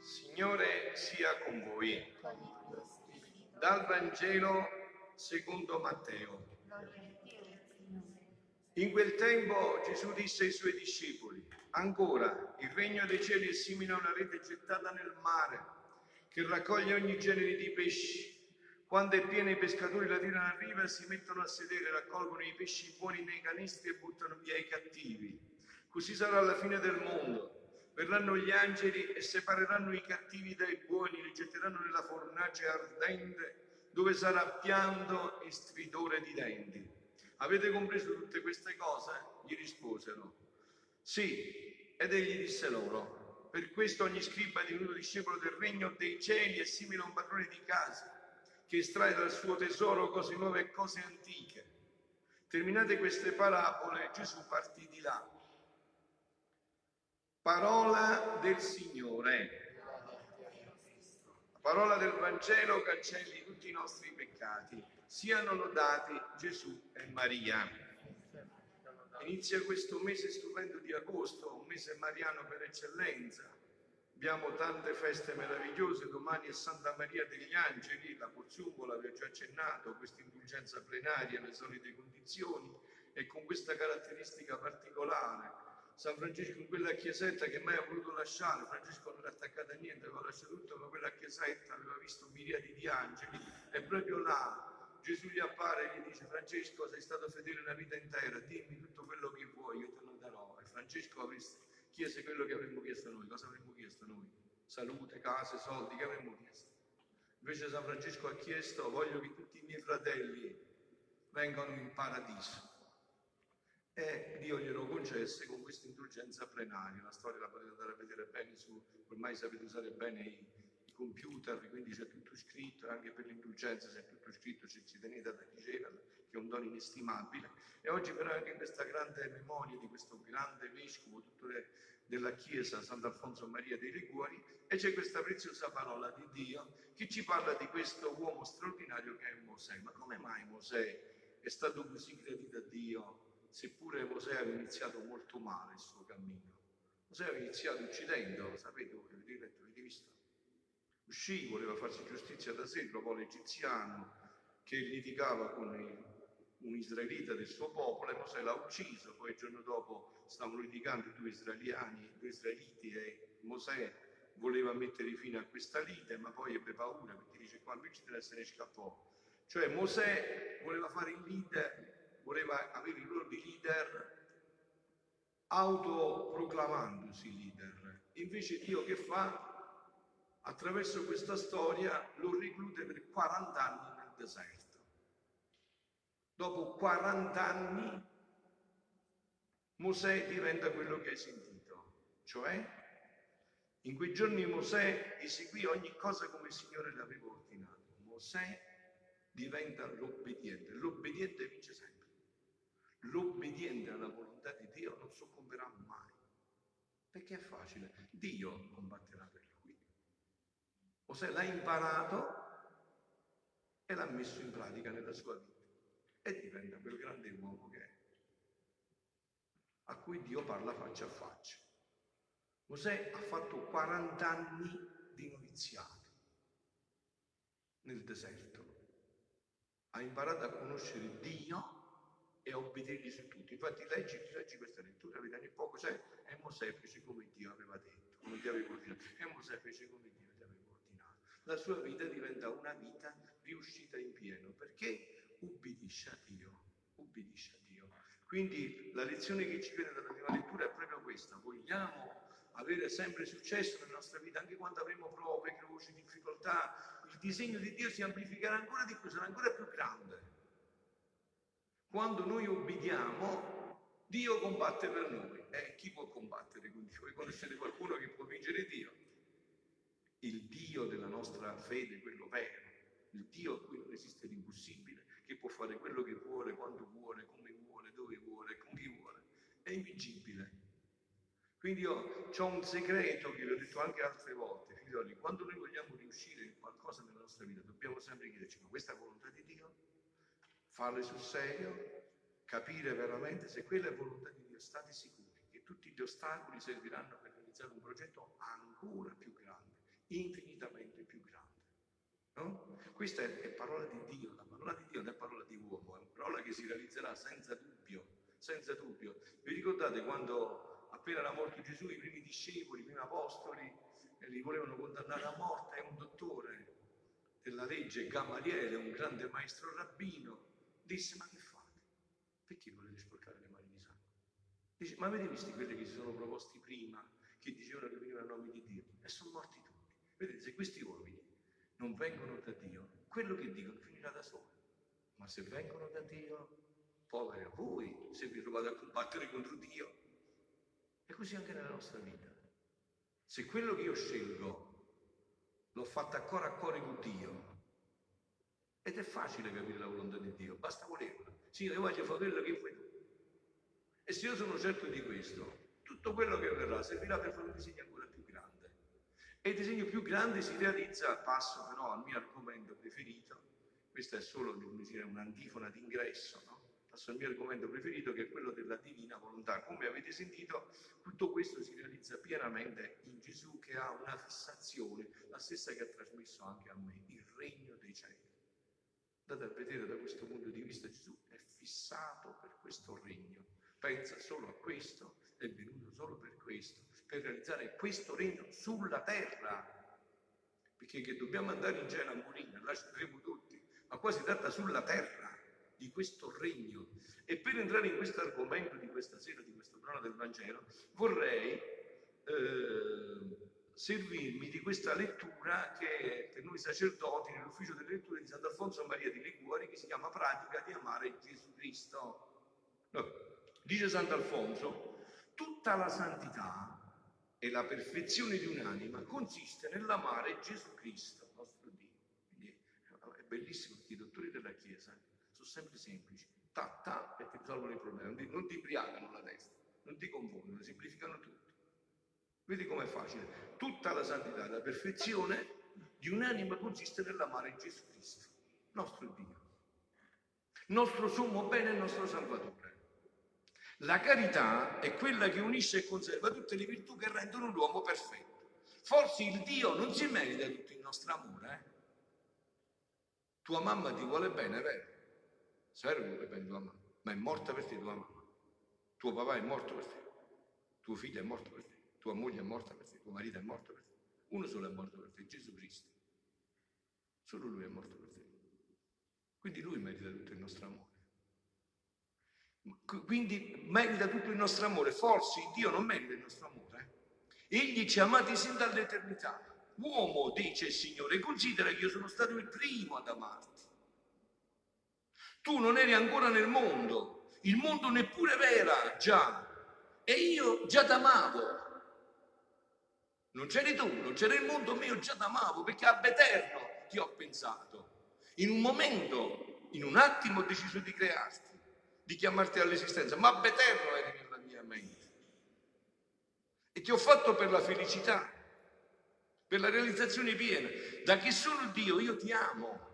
Signore sia con voi. Dal Vangelo In quel tempo Gesù disse ai suoi discepoli, ancora, il regno dei cieli è simile a una rete gettata nel mare, che raccoglie ogni genere di pesci. Quando è piena i pescatori la tirano a riva, si mettono a sedere, raccolgono i pesci buoni nei canestri e buttano via i cattivi. Così sarà alla fine del mondo. Verranno gli angeli e separeranno i cattivi dai buoni, li getteranno nella fornace ardente, dove sarà pianto e stridore di denti. Avete compreso tutte queste cose? Gli risposero. Sì, ed egli disse loro, per questo ogni scriba è divenuto discepolo del regno dei cieli è simile a un padrone di casa, che estrae dal suo tesoro cose nuove e cose antiche. Terminate queste parabole, Gesù partì di là Parola del Signore. La parola del Vangelo cancelli tutti i nostri peccati. Siano lodati Gesù e Maria. Inizia questo mese stupendo di agosto, un mese mariano per eccellenza. Abbiamo tante feste meravigliose, domani è Santa Maria degli Angeli, la Pozzuola, vi ho già accennato, questa indulgenza plenaria, le solite condizioni e con questa caratteristica particolare San Francesco in quella chiesetta che mai ha voluto lasciare, Francesco non era attaccato a niente, aveva lasciato tutto, ma quella chiesetta aveva visto miriadi di angeli e proprio là Gesù gli appare e gli dice Francesco sei stato fedele una vita intera, dimmi tutto quello che vuoi, io te lo darò. E Francesco chiese quello che avremmo chiesto noi, cosa avremmo chiesto noi? Salute, case, soldi, che avremmo chiesto? Invece San Francesco ha chiesto voglio che tutti i miei fratelli vengano in paradiso e Dio glielo concesse con questa indulgenza plenaria. La storia la potete andare a vedere bene su, ormai sapete usare bene i computer, quindi c'è tutto scritto, anche per l'indulgenza c'è tutto scritto, ci tenete a riceverla, che è un dono inestimabile. E oggi però anche in questa grande memoria di questo grande vescovo, tuttore della Chiesa, Sant'Alfonso Maria dei Liguori, e c'è questa preziosa parola di Dio che ci parla di questo uomo straordinario che è Mosè. Ma come mai Mosè è stato così gradito a Dio? seppure Mosè aveva iniziato molto male il suo cammino. Mosè aveva iniziato uccidendo, sapete avete letto, avete visto? Uscì, voleva farsi giustizia da sé, trovò l'egiziano che litigava con un israelita del suo popolo e Mosè l'ha ucciso, poi il giorno dopo stavano litigando due israeliani, due israeliti e Mosè voleva mettere fine a questa lite, ma poi ebbe paura perché dice qua ci deve essere scappò. Cioè Mosè voleva fare il leader voleva avere il ruolo di leader autoproclamandosi leader. Invece Dio che fa? Attraverso questa storia lo reclude per 40 anni nel deserto. Dopo 40 anni Mosè diventa quello che hai sentito, cioè in quei giorni Mosè eseguì ogni cosa come il Signore le aveva ordinato. Mosè diventa l'obbediente, l'obbediente vince sempre l'obbediente alla volontà di Dio non soccomberà mai. Perché è facile, Dio combatterà per. Mosè l'ha imparato e l'ha messo in pratica nella sua vita e diventa quel grande uomo che è, a cui Dio parla faccia a faccia. Mosè ha fatto 40 anni di noviziato nel deserto, ha imparato a conoscere Dio e obbedirgli su tutto. Infatti leggi, leggi questa lettura, vedi poco c'è, e Mosè fece come Dio aveva detto, come Dio aveva ordinato, e Mosè fece come Dio. La sua vita diventa una vita riuscita in pieno, perché ubbidisce a Dio, ubbidisce a Dio. Quindi la lezione che ci viene dalla prima lettura è proprio questa, vogliamo avere sempre successo nella nostra vita, anche quando avremo prove, croci, difficoltà, il disegno di Dio si amplificherà ancora di più, sarà ancora più grande. Quando noi obbediamo, Dio combatte per noi. Eh, chi può combattere? Quindi voi conoscete qualcuno che può vincere Dio? Il Dio della nostra fede, quello vero, il Dio a cui non esiste l'impossibile, che può fare quello che vuole, quando vuole, come vuole, dove vuole, con chi invincibile. Quindi io ho un segreto che vi ho detto anche altre volte, figlioli, quando noi vogliamo riuscire in qualcosa nella nostra vita dobbiamo sempre chiederci, ma questa è volontà di Dio? Farle sul serio, capire veramente se quella è volontà di Dio, state sicuri che tutti gli ostacoli serviranno per realizzare un progetto ancora più grande, infinitamente più grande. No? Questa è, è parola di Dio, la parola di Dio non è parola di uomo, è una parola che si realizzerà senza dubbio, senza dubbio. Vi ricordate quando appena era morto Gesù, i primi discepoli, i primi apostoli, eh, li volevano condannare a morte, è un dottore della legge, Gamaliele, un grande maestro rabbino, disse, ma che fate? Perché volete sporcare le mani di sangue? Dice, ma avete visto quelli che si sono proposti prima, che dicevano che venivano a nome di Dio? E sono morti tutti. Vedete, se questi uomini non vengono da Dio, quello che dicono finirà da solo. Ma se vengono da Dio, poveri a voi, se vi trovate a combattere contro Dio, e così anche nella nostra vita. Se quello che io scelgo l'ho fatto a cuore a cuore con Dio, ed è facile capire la volontà di Dio, basta volerla. Sì, io voglio fare quello che vuoi tu. E se io sono certo di questo, tutto quello che verrà servirà per fare un disegno. E il disegno più grande si realizza, passo però al mio argomento preferito, questa è solo un'antifona d'ingresso, no? passo al mio argomento preferito che è quello della divina volontà. Come avete sentito, tutto questo si realizza pienamente in Gesù che ha una fissazione, la stessa che ha trasmesso anche a me, il regno dei cieli. Andate a vedere da questo punto di vista Gesù è fissato per questo regno, pensa solo a questo, è venuto solo per questo, per realizzare questo regno sulla terra. Perché che dobbiamo andare in cielo a morire, là ci andremo tutti, ma qua si tratta sulla terra di questo regno. E per entrare in questo argomento di questa sera, di questo brano del Vangelo, vorrei eh, servirmi di questa lettura che è per noi sacerdoti nell'ufficio delle letture di Sant'Alfonso Maria di Liguori che si chiama Pratica di amare Gesù Cristo. No. Dice Sant'Alfonso, tutta la santità e la perfezione di un'anima consiste nell'amare Gesù Cristo, nostro Dio. Quindi è bellissimo che i dottori della Chiesa sono sempre semplici, ta ta ti risolvono i problemi, non ti imbriagano la testa, non ti confondono, semplificano tutto. Vedi com'è facile? Tutta la santità la perfezione di un'anima consiste nell'amare Gesù Cristo, nostro Dio, nostro sommo bene e nostro Salvatore. La carità è quella che unisce e conserva tutte le virtù che rendono l'uomo perfetto. Forse il Dio non si merita tutto il nostro amore. Eh? Tua mamma ti vuole bene, vero? Serve vuole bene tua mamma, ma è morta per te tua mamma. Tuo papà è morto per te. Tuo figlio è morto per te. Tua moglie è morta per te. Tuo marito è morto per te. Uno solo è morto per te, Gesù Cristo. Solo Lui è morto per te. Quindi Lui merita tutto il nostro amore. Quindi merita tutto il nostro amore. Forse Dio non merita il nostro amore. Egli ci ha amati sin dall'eternità. Uomo, dice il Signore, considera che io sono stato il primo ad amarti. Tu non eri ancora nel mondo, il mondo neppure vera già, e io già t'amavo. Non c'eri tu, non c'era il mondo mio, già t'amavo, perché ab eterno ti ho pensato. In un momento, in un attimo ho deciso di crearti, di chiamarti all'esistenza, ma ab eterno eri nella mia mente. E ti ho fatto per la felicità, per la realizzazione piena. Da che sono Dio, io ti amo.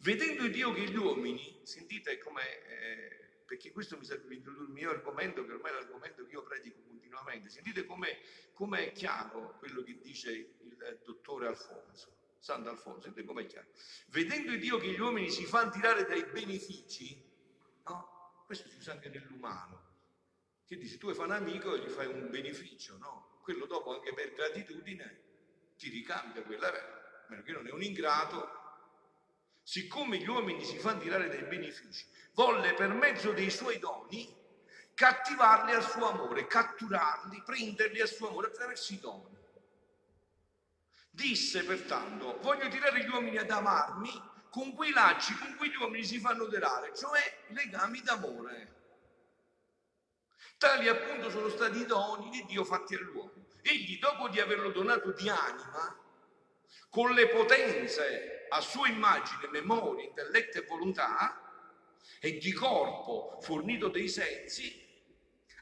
Vedendo Dio che gli uomini, sentite come, eh, perché questo mi serve per il mio argomento, che ormai è l'argomento che io predico continuamente, sentite come è chiaro quello che dice il dottore Alfonso, Sant'Alfonso, sentite com'è chiaro. Vedendo Dio che gli uomini si fanno tirare dai benefici, no? Questo si usa anche nell'umano. Che dici, tu fai un amico e gli fai un beneficio, no? Quello dopo anche per gratitudine ti ricambia quella a meno che non è un ingrato siccome gli uomini si fanno tirare dai benefici, volle per mezzo dei suoi doni cattivarli al suo amore, catturarli, prenderli al suo amore attraverso i doni. Disse pertanto, voglio tirare gli uomini ad amarmi con quei lacci con cui gli uomini si fanno tirare, cioè legami d'amore. Tali appunto sono stati i doni di Dio fatti all'uomo. Egli, dopo di averlo donato di anima, con le potenze a sua immagine, memoria, intelletto e volontà, e di corpo fornito dei sensi,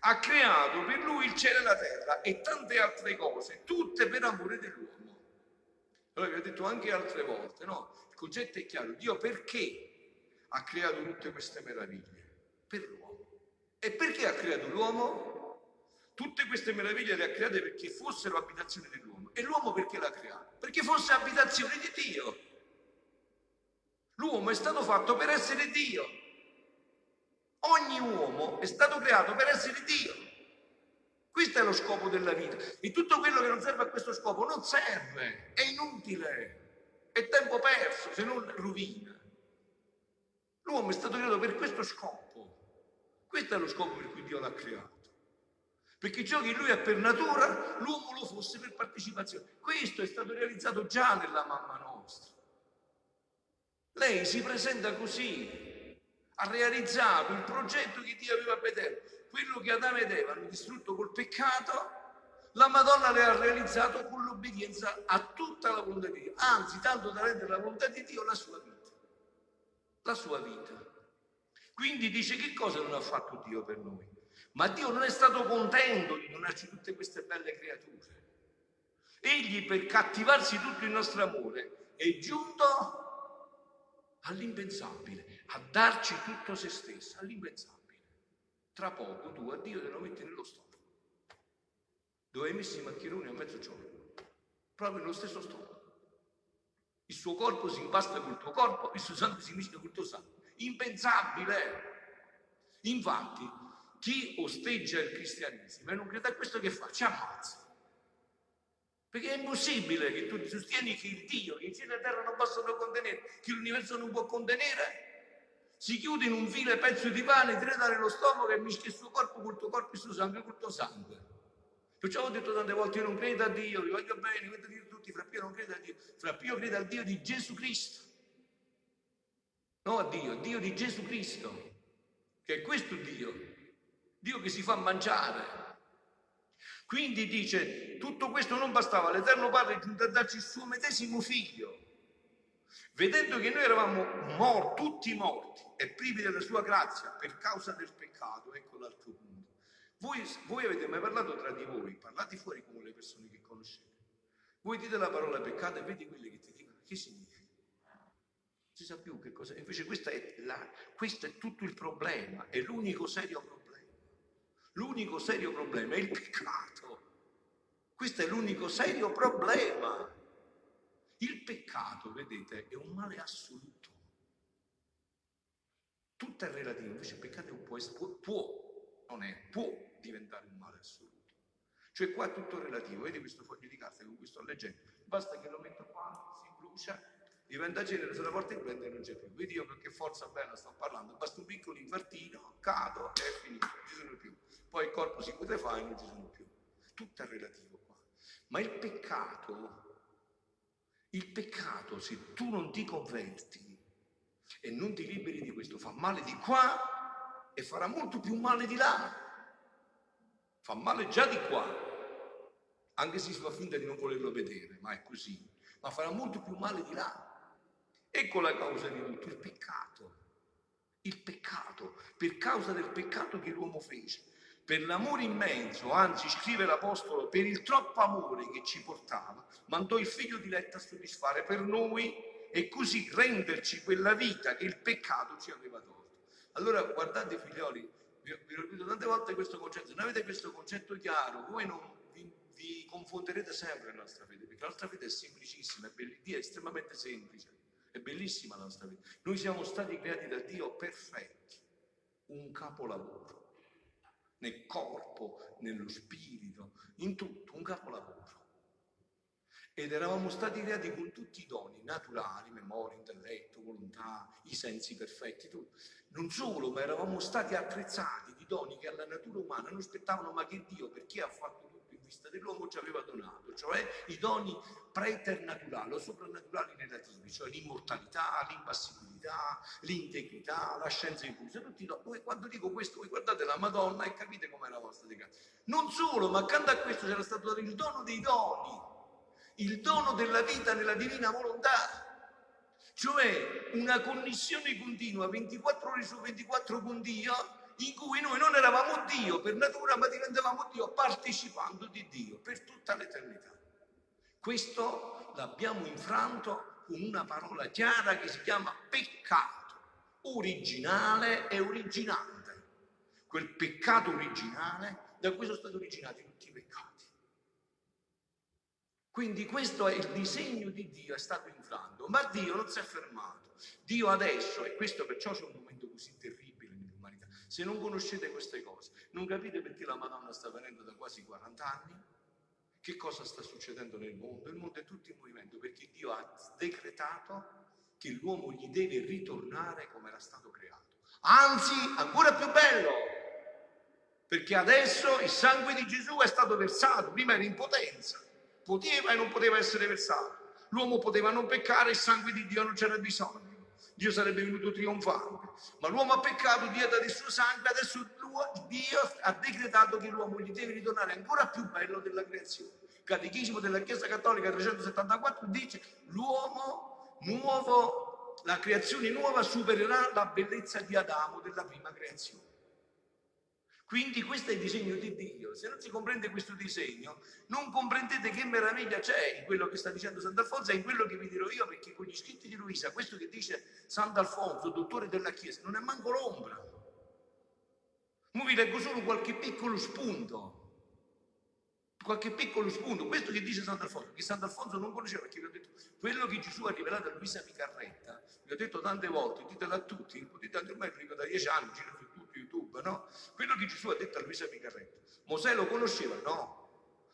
ha creato per lui il cielo e la terra e tante altre cose, tutte per amore dell'uomo. Allora vi ho detto anche altre volte, no? Concetto è chiaro, Dio perché ha creato tutte queste meraviglie? Per l'uomo. E perché ha creato l'uomo? Tutte queste meraviglie le ha create perché fossero abitazione dell'uomo. E l'uomo perché l'ha creato? Perché fosse abitazione di Dio. L'uomo è stato fatto per essere Dio. Ogni uomo è stato creato per essere Dio. Questo è lo scopo della vita. E tutto quello che non serve a questo scopo non serve, è inutile, è tempo perso, se non rovina. L'uomo è stato creato per questo scopo. Questo è lo scopo per cui Dio l'ha creato. Perché ciò che lui è per natura, l'uomo lo fosse per partecipazione. Questo è stato realizzato già nella mamma nostra. Lei si presenta così, ha realizzato il progetto che Dio aveva per te quello che Adamo ed Eva hanno distrutto col peccato, la Madonna le ha realizzato con l'obbedienza a tutta la volontà di Dio, anzi tanto da rendere la volontà di Dio la sua vita. La sua vita. Quindi dice che cosa non ha fatto Dio per noi? Ma Dio non è stato contento di donarci tutte queste belle creature. Egli per cattivarsi tutto il nostro amore è giunto all'impensabile, a darci tutto se stesso, all'impensabile tra poco tu a Dio te lo metti nello stomaco, dove messo i maccheroni a mezzogiorno, proprio nello stesso stomaco. Il suo corpo si impasta col tuo corpo, il suo sangue si mischia col tuo sangue. Impensabile. Infatti, chi osteggia il cristianesimo e non crede a questo che fa? Ci ammazza. Perché è impossibile che tu sostieni che il Dio, che il cielo e la terra non possono contenere, che l'universo non può contenere, si chiude in un vile pezzo di pane, ti dà nello stomaco e mischia il suo corpo col tuo corpo il suo sangue col tuo sangue. Perciò ho detto tante volte, io non credo a Dio, vi voglio bene, vedo dire tutti, fra più non credo a Dio, fra più credo al Dio di Gesù Cristo. Non a Dio, Dio di Gesù Cristo, che è questo Dio, Dio che si fa mangiare. Quindi dice, tutto questo non bastava, l'Eterno Padre è giunto a darci il suo medesimo figlio, vedendo che noi eravamo morti, tutti morti e privi della sua grazia per causa del peccato, ecco l'altro punto. Voi, voi avete mai parlato tra di voi, parlate fuori con le persone che conoscete. Voi dite la parola peccato e vedi quelle che ti dicono che significa. Non si sa più che cosa. Invece questo è, la, questo è tutto il problema, è l'unico serio problema. L'unico serio problema è il peccato. Questo è l'unico serio problema. Il peccato, vedete, è un male assoluto. Tutto è relativo, invece il peccato può, può, non è, può diventare un male assoluto. Cioè qua è tutto relativo, vedi questo foglio di carta con cui sto leggendo, basta che lo metto qua, si brucia, diventa cenere, se la porta in prende non c'è più. Vedi io con che forza bella sto parlando, basta un piccolo infartino, cado e è finito, non ci sono più. Poi il corpo si putrefà e non ci sono più. Tutto è relativo qua. Ma il peccato il peccato, se tu non ti converti e non ti liberi di questo, fa male di qua e farà molto più male di là. Fa male già di qua, anche se si fa finta di non volerlo vedere, ma è così. Ma farà molto più male di là. Ecco la causa di tutto, il peccato. Il peccato, per causa del peccato che l'uomo fece per l'amore immenso, anzi scrive l'Apostolo, per il troppo amore che ci portava, mandò il figlio diletto a soddisfare per noi e così renderci quella vita che il peccato ci aveva tolto. Allora guardate figlioli, vi, ripeto tante volte questo concetto, se non avete questo concetto chiaro, voi non vi, vi confonderete sempre nella nostra fede, perché la nostra fede è semplicissima, è, bell- Dio è estremamente semplice, è bellissima la nostra vita. Noi siamo stati creati da Dio perfetti, un capolavoro nel corpo, nello spirito, in tutto, un capolavoro. Ed eravamo stati creati con tutti i doni naturali, memoria, intelletto, volontà, i sensi perfetti, tutto. Non solo, ma eravamo stati attrezzati di doni che alla natura umana non aspettavano, ma che Dio, perché ha fatto tutto in vista dell'uomo, ci aveva donato, cioè i doni preternaturali o soprannaturali relativi, cioè l'immortalità, l'impassibilità, l'integrità, la scienza infusa, tutti i doni. Quando dico questo, voi guardate la Madonna e capite com'è la vostra di Non solo, ma accanto a questo c'era stato dato il dono dei doni, il dono della vita nella divina volontà cioè una connessione continua 24 ore su 24 con Dio in cui noi non eravamo Dio per natura, ma diventavamo Dio partecipando di Dio per tutta l'eternità. Questo l'abbiamo infranto con una parola chiara che si chiama peccato, originale e originante. Quel peccato originale da cui sono stati originati tutti i peccati. Quindi questo è il disegno di Dio, è stato infranto, ma Dio non si è fermato. Dio adesso, e questo perciò c'è un momento così terribile nell'umanità, se non conoscete queste cose, non capite perché la Madonna sta venendo da quasi 40 anni, che cosa sta succedendo nel mondo? Il mondo è tutto in movimento perché Dio ha decretato che l'uomo gli deve ritornare come era stato creato. Anzi, ancora più bello, perché adesso il sangue di Gesù è stato versato, prima era in potenza, poteva e non poteva essere versato. L'uomo poteva non peccare, il sangue di Dio non c'era bisogno. Dio sarebbe venuto trionfante. Ma l'uomo ha peccato, Dio ha dato il suo sangue, adesso Dio ha decretato che l'uomo gli deve ritornare ancora più bello della creazione. Catechismo della Chiesa Cattolica 374 dice l'uomo nuovo, la creazione nuova supererà la bellezza di Adamo della prima creazione. Quindi questo è il disegno di Dio. Se non si comprende questo disegno, non comprendete che meraviglia c'è in quello che sta dicendo Sant'Alfonso e in quello che vi dirò io, perché con gli scritti di Luisa, questo che dice Sant'Alfonso, dottore della Chiesa, non è manco l'ombra. Ora vi leggo solo qualche piccolo spunto. Qualche piccolo spunto. Questo che dice Sant'Alfonso, che Sant'Alfonso non conosceva, perché vi ho detto, quello che Gesù ha rivelato a Luisa Picarretta, vi ho detto tante volte, ditelo a tutti, potete anche ormai da dieci anni, giro su YouTube, no? Quello che Gesù ha detto a Luisa Picarretta. Mosè lo conosceva? No.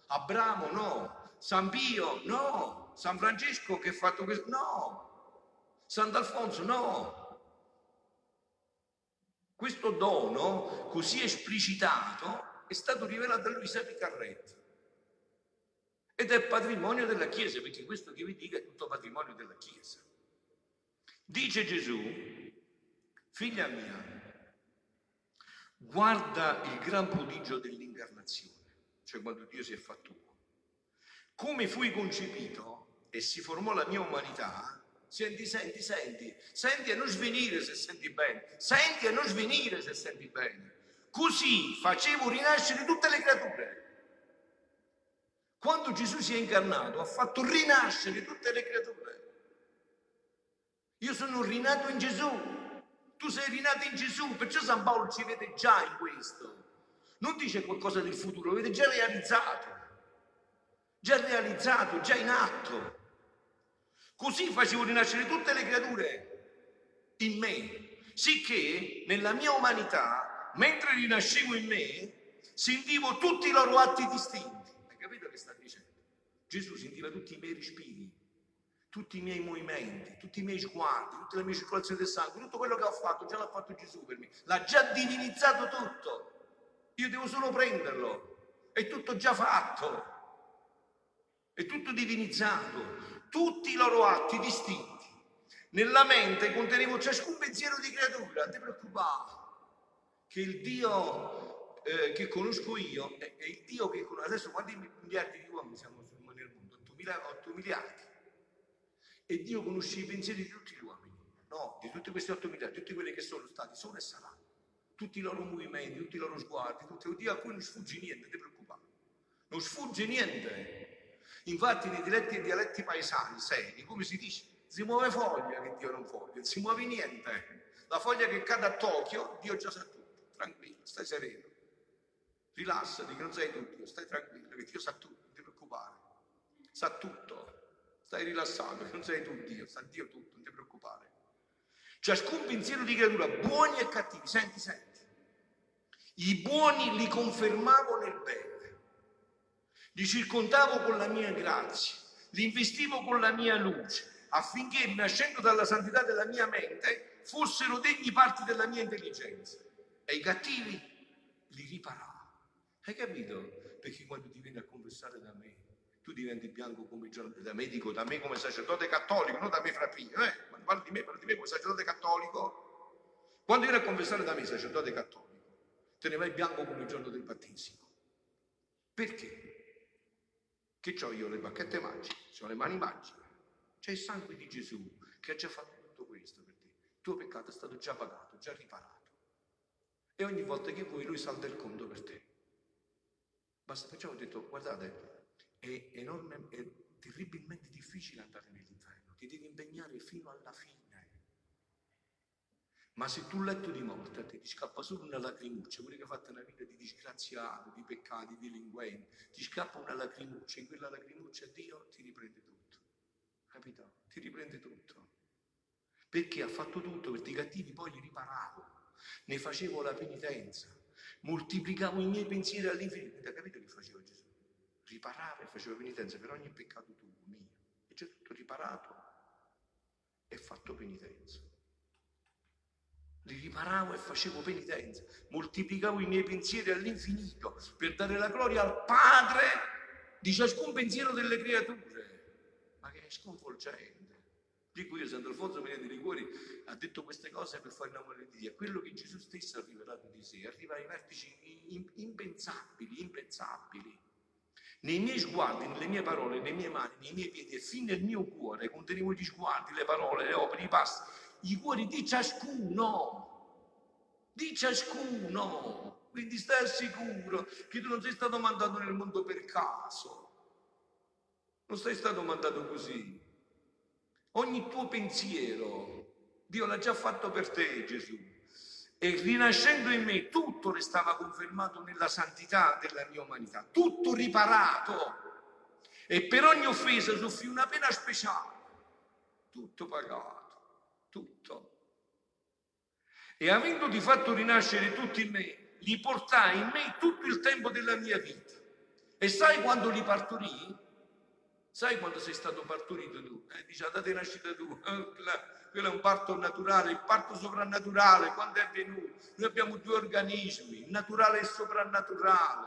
Abramo? No. San Pio? No. San Francesco che ha fatto questo? No. Sant'Alfonso? No. Questo dono così esplicitato è stato rivelato a Luisa Picarretta. Ed è patrimonio della Chiesa, perché questo che vi dica è tutto patrimonio della Chiesa. Dice Gesù, figlia mia, guarda il gran prodigio dell'incarnazione, cioè quando Dio si è fatto uomo. Come fui concepito e si formò la mia umanità, senti, senti, senti, senti e non svenire se senti bene, senti e non svenire se senti bene. Così facevo rinascere tutte le creature. Quando Gesù si è incarnato ha fatto rinascere tutte le creature. Io sono rinato in Gesù, tu sei rinato in Gesù, perciò San Paolo ci vede già in questo. Non dice qualcosa del futuro, lo vede già realizzato. Già realizzato, già in atto. Così facevo rinascere tutte le creature in me, sicché nella mia umanità, mentre rinascevo in me, sentivo tutti i loro atti distinti. Hai capito che sta dicendo? Gesù sentiva tutti i miei respiri, tutti i miei movimenti, tutti i miei sguardi, tutte le mie circolazioni del sangue, tutto quello che ho fatto, già l'ha fatto Gesù per me. L'ha già divinizzato tutto. Io devo solo prenderlo. È tutto già fatto. È tutto divinizzato. Tutti i loro atti distinti. Nella mente contenevo ciascun pensiero di creatura. Non ti preoccupare. Che il Dio eh, che conosco io è, è, il Dio che conosco. Adesso quanti miliardi di uomini siamo nel mondo? 8, 8 miliardi. E Dio conosce i pensieri di tutti gli uomini, no, di tutti questi 8 miliardi, tutti quelli che sono stati, sono e saranno. Tutti i loro movimenti, tutti i loro sguardi, tutti, Dio a cui non sfugge niente, ti preoccupare. Non sfugge niente. Infatti nei dialetti dialetti paesani, seri, come si dice, si muove foglia che Dio non foglia, non si muove niente. La foglia che cade a Tokyo, Dio già sa tutto, tranquillo, stai sereno. Rilassati che non sei tu Dio, stai tranquillo che Dio sa tutto, non ti preoccupare. Sa tutto. Stai rilassato, non sei tu Dio, sa Dio tutto, non ti preoccupare. Ciascun pensiero di creatura, buoni e cattivi, senti, senti. I buoni li confermavo nel bene, li circondavo con la mia grazia, li investivo con la mia luce, affinché, nascendo dalla santità della mia mente, fossero degni parti della mia intelligenza. E i cattivi li riparavo. Hai capito? Perché quando ti vieni a confessare da me, tu diventi bianco come il da medico, da me come sacerdote cattolico, non da me frapino, eh? Quando parli di me, parli di me come sacerdote cattolico. Quando vieni a confessare da me, sacerdote cattolico, te ne vai bianco come il giorno del battesimo. Perché? Che ho io le bacchette magiche, ho le mani magiche. C'è il sangue di Gesù che ha già fatto tutto questo per te. Il tuo peccato è stato già pagato, già riparato. E ogni volta che vuoi lui salta il conto per Basta, perciò ho detto, guardate, è enorme, è terribilmente difficile andare nell'inferno, ti devi impegnare fino alla fine. Ma se tu letto di morte ti scappa solo una lacrimuccia, quelli che hai fatto una vita di disgraziato, di peccati, di delinquenti, ti scappa una lacrimuccia, in quella lacrimuccia Dio ti riprende tutto. Capito? Ti riprende tutto. Perché ha fatto tutto per i cattivi, poi li riparavo, ne facevo la penitenza, moltiplicavo i miei pensieri all'infinito. Capito che faceva Gesù? Riparava e faceva penitenza per ogni peccato tuo, mio. E c'è tutto riparato e fatto penitenza li riparavo e facevo penitenza, moltiplicavo i miei pensieri all'infinito per dare la gloria al Padre di ciascun pensiero delle creature. Ma che è sconvolgente. Dico io, Sant'Alfonso Maria di Liguori ha detto queste cose per fare l'amore di Dio. È quello che Gesù stesso ha rivelato di sé, arriva ai vertici impensabili, impensabili. Nei miei sguardi, nelle mie parole, nelle mie mani, nei miei piedi e fin nel mio cuore contenevo gli sguardi, le parole, le opere, i passi i cuori di ciascuno, di ciascuno. Quindi stai sicuro che tu non sei stato mandato nel mondo per caso, non sei stato mandato così. Ogni tuo pensiero, Dio l'ha già fatto per te, Gesù. E rinascendo in me tutto restava confermato nella santità della mia umanità, tutto riparato. E per ogni offesa soffrì una pena speciale, tutto pagato tutto. E avendo di fatto rinascere tutti in me, li portai in me tutto il tempo della mia vita. E sai quando li partorì? Sai quando sei stato partorito tu? Eh, dice, date nascita tu. quello è un parto naturale, il parto soprannaturale, quando è venuto? Noi abbiamo due organismi, naturale e soprannaturale.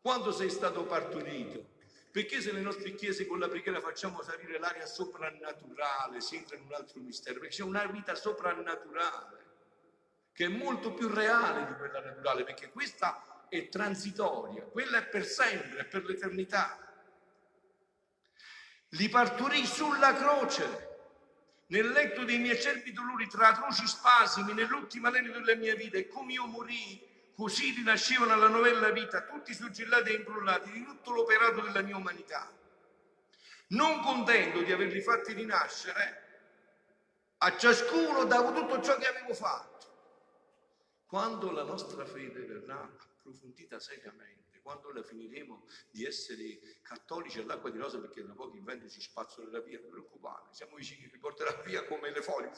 Quando sei stato partorito? Perché se le nostre chiese con la preghiera facciamo salire l'aria soprannaturale, si entra in un altro mistero? Perché c'è una vita soprannaturale che è molto più reale di quella naturale, perché questa è transitoria, quella è per sempre, è per l'eternità. Li partorì sulla croce, nel letto dei miei cervi dolori, tra atroci spasimi, nell'ultima lene della mia vita, e come io morii Così rinascevano alla novella vita tutti suggellati e imprullati di tutto l'operato della mia umanità. Non contento di averli fatti rinascere, a ciascuno davo tutto ciò che avevo fatto. Quando la nostra fede verrà approfondita seriamente, quando la finiremo di essere cattolici all'acqua di rosa, perché tra poco il vento si spazzolerà via, non preoccupate, siamo vicini, riporterà via come le foglie.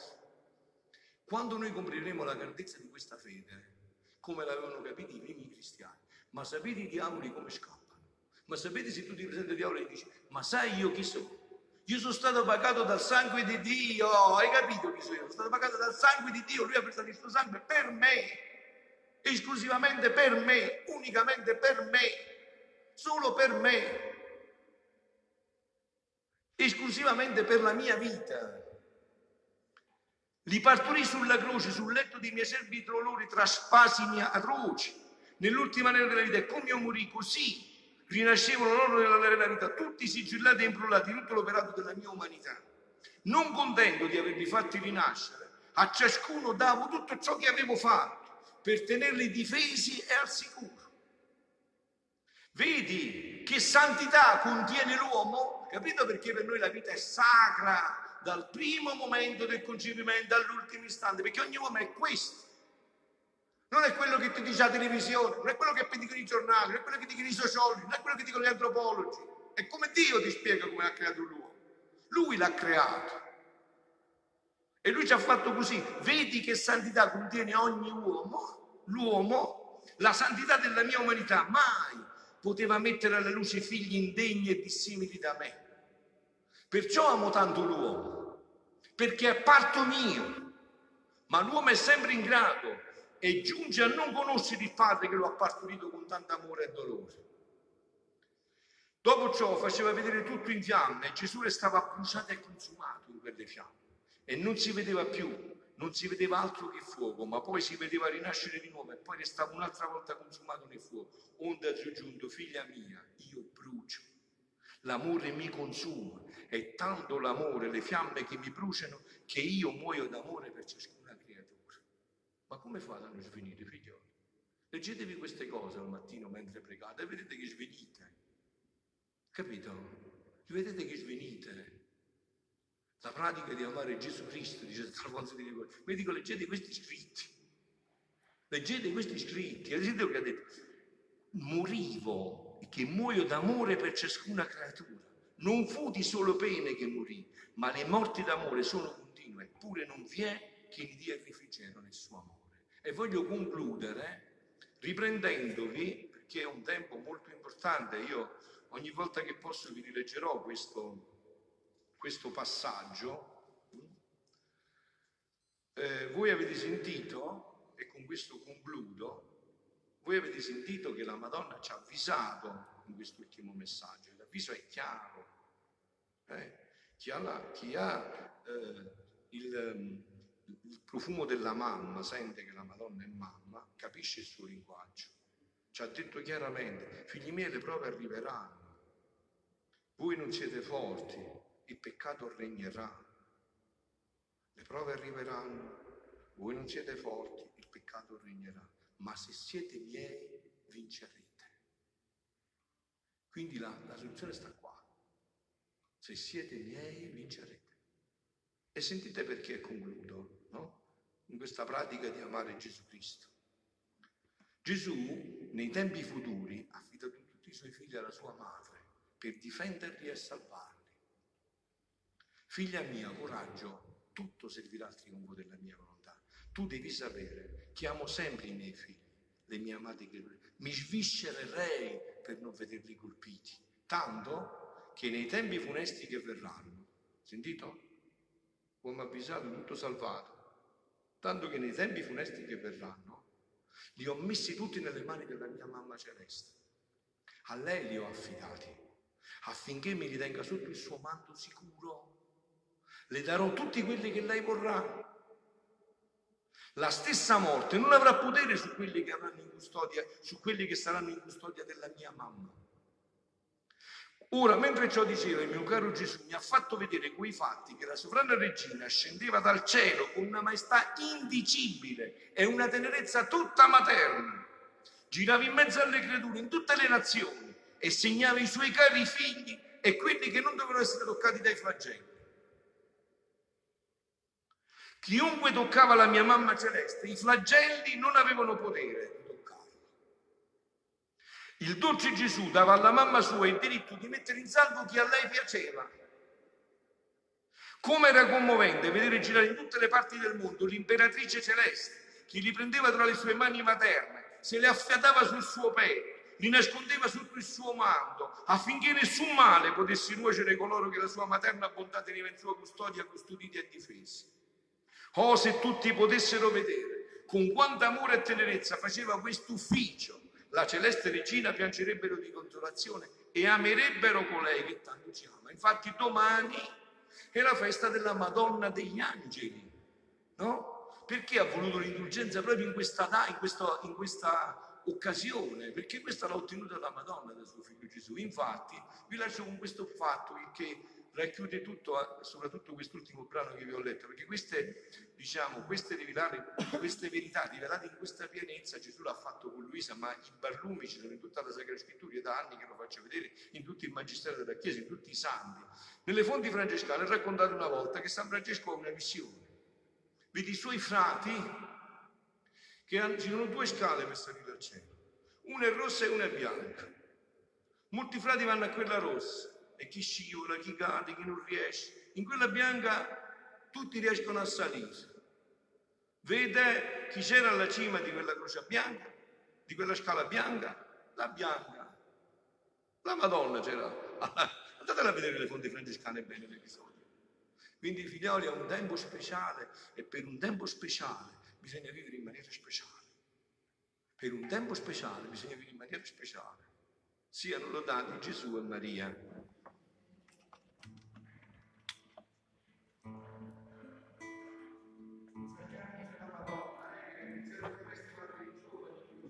Quando noi compreremo la grandezza di questa fede, come l'avevano capito i primi cristiani. Ma sapete i diavoli come scappano? Ma sapete se tu ti presenti il diavolo e dici, ma sai io chi sono? Io sono stato pagato dal sangue di Dio, hai capito chi sono? Sono stato pagato dal sangue di Dio, lui ha prestato il suo sangue per me, esclusivamente per me, unicamente per me, solo per me, esclusivamente per la mia vita. Li partorì sulla croce, sul letto dei miei servi dolori tra spasimi atroci. Nell'ultima nera della vita, e come io morì così, rinascevano loro nella vita, tutti sigillati e imprullati, tutto l'operato della mia umanità. Non contento di averli fatti rinascere, a ciascuno davo tutto ciò che avevo fatto per tenerli difesi e al sicuro. Vedi che santità contiene l'uomo? Capito perché per noi la vita è sacra, dal primo momento del concepimento all'ultimo istante, perché ogni uomo è questo. Non è quello che ti dice la televisione, non è quello che dicono i giornali, non è quello che dicono i sociologi, non è quello che dicono gli antropologi. È come Dio ti spiega come ha creato l'uomo. Lui l'ha creato. E lui ci ha fatto così. Vedi che santità contiene ogni uomo, l'uomo, la santità della mia umanità mai poteva mettere alla luce figli indegni e dissimili da me. Perciò amo tanto l'uomo, perché è parto mio, ma l'uomo è sempre ingrato e giunge a non conoscere il Padre che lo ha partorito con tanto amore e dolore. Dopo ciò faceva vedere tutto in fiamme e Gesù restava bruciato e consumato in quelle fiamme e non si vedeva più, non si vedeva altro che fuoco, ma poi si vedeva rinascere di nuovo e poi restava un'altra volta consumato nel fuoco. Onde ha aggiunto, figlia mia, io brucio, l'amore mi consuma è tanto l'amore, le fiamme che mi bruciano, che io muoio d'amore per ciascuna creatura. Ma come fate a non svenire, figlioli? Leggetevi queste cose al mattino mentre pregate e vedete che svenite. Capito? Vedete che svenite. La pratica di amare Gesù Cristo, dice Alfonso di Rigore. Vi dico, leggete questi scritti. Leggete questi scritti. Leggete che ha detto. Morivo, che muoio d'amore per ciascuna creatura. Non fu di solo pene che morì, ma le morti d'amore sono continue, eppure non vi è che gli dia il rifrigerio nel suo amore. E voglio concludere riprendendovi, perché è un tempo molto importante, io ogni volta che posso vi rileggerò questo, questo passaggio. Eh, voi avete sentito, e con questo concludo, voi avete sentito che la Madonna ci ha avvisato in quest'ultimo messaggio, l'avviso è chiaro. Eh? Chi ha, la, chi ha eh, il, il profumo della mamma, sente che la Madonna è mamma, capisce il suo linguaggio. Ci ha detto chiaramente, figli miei, le prove arriveranno. Voi non siete forti, il peccato regnerà. Le prove arriveranno, voi non siete forti, il peccato regnerà. Ma se siete miei, vincerete. Quindi la, la soluzione sta qua. Se siete miei, vincerete. E sentite perché concludo, no? In questa pratica di amare Gesù Cristo. Gesù, nei tempi futuri, ha affidato tutti i suoi figli alla sua madre per difenderli e salvarli. Figlia mia, coraggio, tutto servirà al trionfo della mia volontà. Tu devi sapere che amo sempre i miei figli, le mie amate creature. Mi sviscererei per non vederli colpiti, tanto che nei tempi funesti che verranno, sentito? uomo avvisato, tutto salvato. Tanto che nei tempi funesti che verranno, li ho messi tutti nelle mani della mia mamma celeste. A lei li ho affidati, affinché mi ritenga sotto il suo manto sicuro. Le darò tutti quelli che lei vorrà. La stessa morte non avrà potere su quelli che avranno in custodia, su quelli che saranno in custodia della mia mamma. Ora, mentre ciò diceva, il mio caro Gesù mi ha fatto vedere quei fatti che la sovrana regina scendeva dal cielo con una maestà indicibile e una tenerezza tutta materna. Girava in mezzo alle creature in tutte le nazioni e segnava i suoi cari figli e quelli che non dovevano essere toccati dai flagelli. Chiunque toccava la mia mamma celeste, i flagelli non avevano potere il dolce Gesù dava alla mamma sua il diritto di mettere in salvo chi a lei piaceva. Come era commovente vedere girare in tutte le parti del mondo l'imperatrice celeste, che li prendeva tra le sue mani materne, se le affiatava sul suo petto, li nascondeva sotto il suo manto, affinché nessun male potesse nuocere coloro che la sua materna bontà teneva in sua custodia, custoditi e difesi. Oh, se tutti potessero vedere con quanta amore e tenerezza faceva questo ufficio la celeste regina piangerebbero di consolazione e amerebbero colei che tanto ci ama. Infatti domani è la festa della Madonna degli Angeli, no? Perché ha voluto l'indulgenza proprio in questa, in questa, in questa occasione? Perché questa l'ha ottenuta la Madonna da suo figlio Gesù. Infatti, vi lascio con questo fatto che racchiude tutto, soprattutto quest'ultimo brano che vi ho letto, perché queste, diciamo, queste, rivelare, queste verità rivelate in questa pienezza Gesù l'ha fatto con Luisa, ma i barlumi ci sono in tutta la Sacra Scrittura, da anni che lo faccio vedere, in tutto il Magistero della Chiesa, in tutti i santi. Nelle fonti francescane è raccontato una volta che San Francesco ha una visione, vede i suoi frati, che ci sono due scale per salire al cielo, una è rossa e una è bianca. Molti frati vanno a quella rossa, e chi scivola, chi cade, chi non riesce. In quella bianca tutti riescono a salire. Vede chi c'era alla cima di quella croce bianca, di quella scala bianca, la bianca. La Madonna c'era. Andatela a vedere le fonti francescane bene l'episodio. Quindi figlioli è un tempo speciale e per un tempo speciale bisogna vivere in maniera speciale. Per un tempo speciale bisogna vivere in maniera speciale. Siano lodati Gesù e Maria.